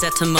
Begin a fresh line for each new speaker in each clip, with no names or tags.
Sunset Emotions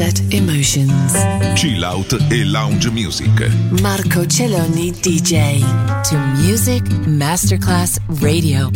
Sunset Emotions.
Chill out e lounge music.
Marco Celloni DJ.
To Music Masterclass Radio.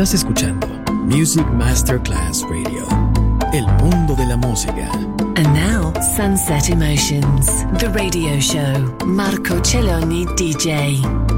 Estás escuchando Music Masterclass Radio. El mundo de la música.
And now, Sunset Emotions, the radio show. Marco Celloni DJ.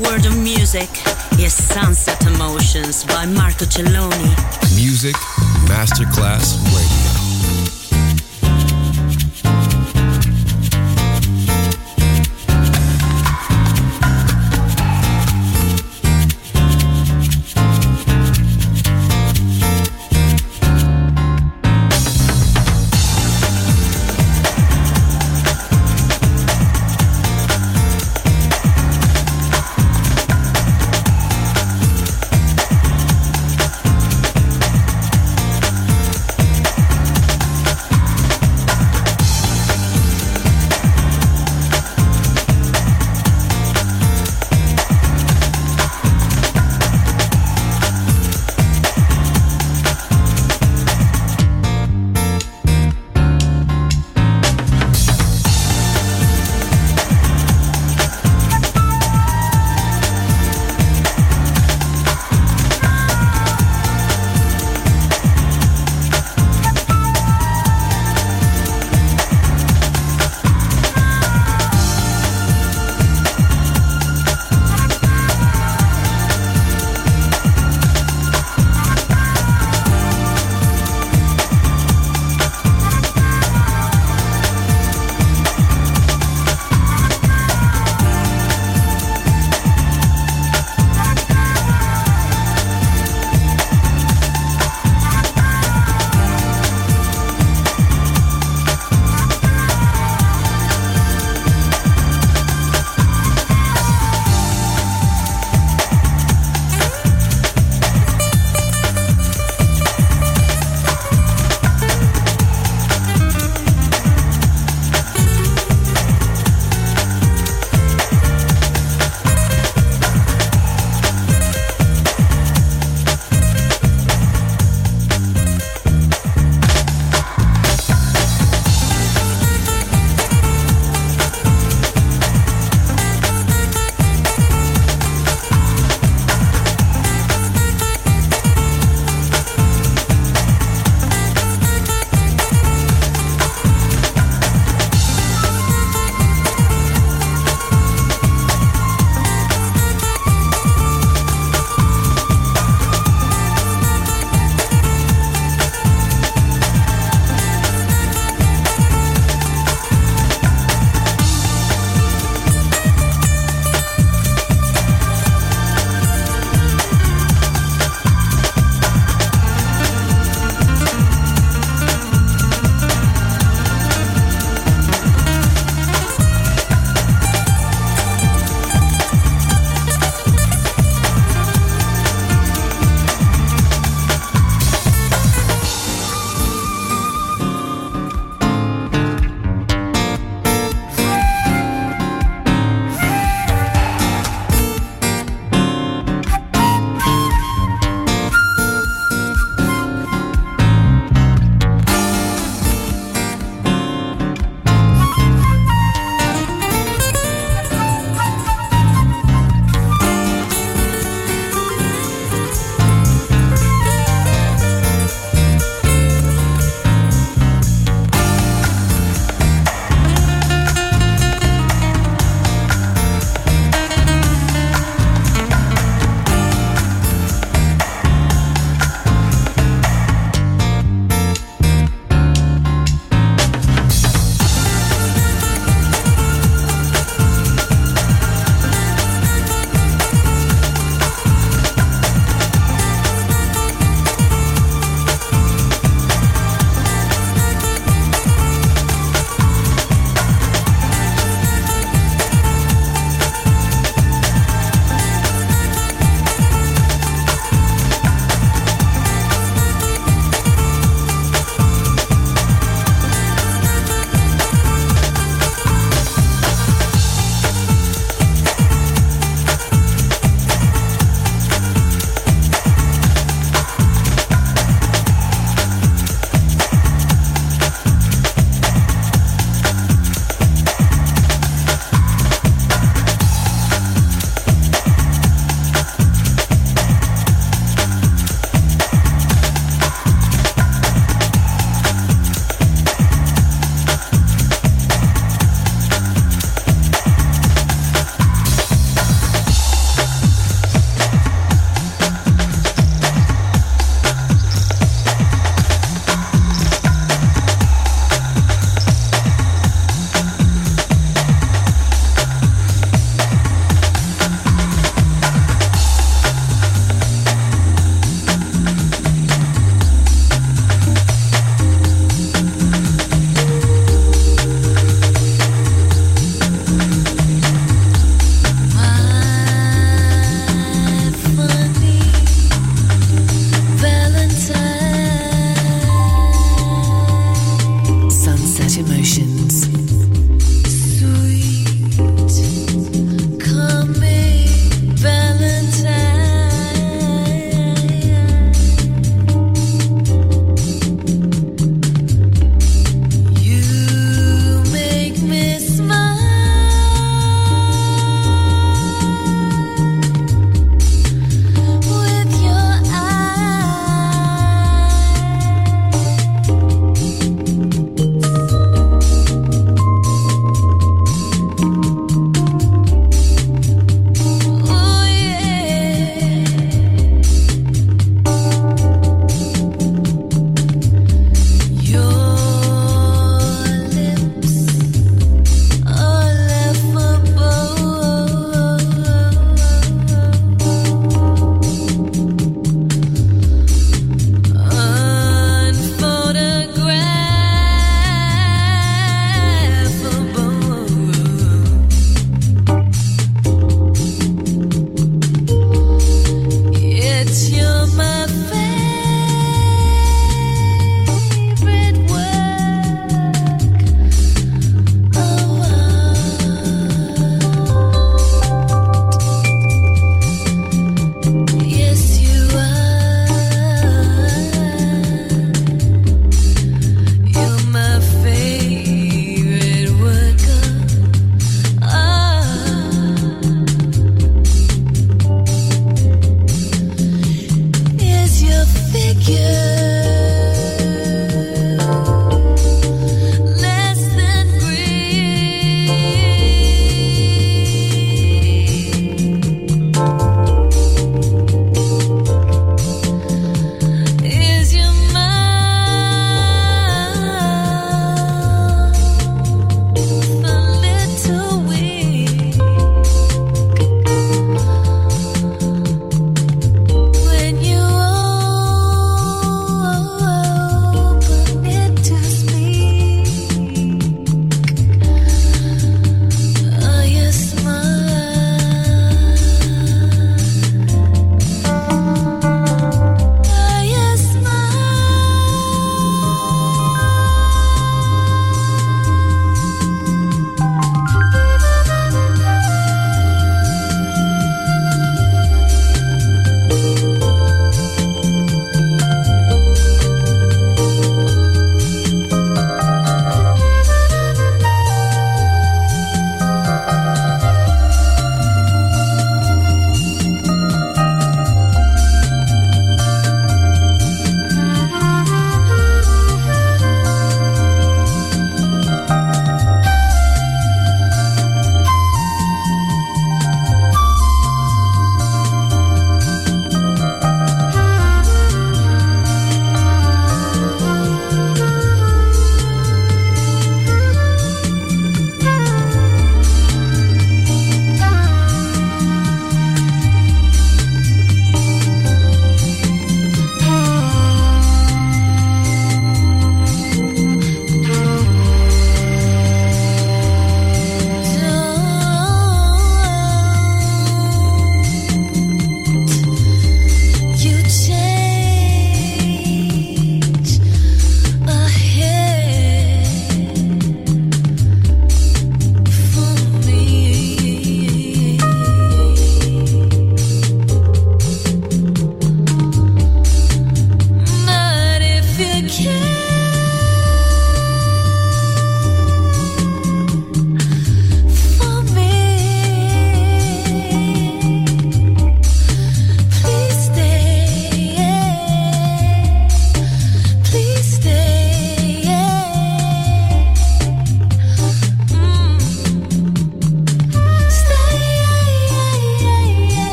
world of
music is Sunset
Emotions by Marco Celloni.
Music Masterclass Radio.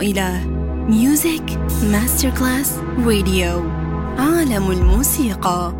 إلى
ميوزك
ماستر كلاس
راديو عالم الموسيقى.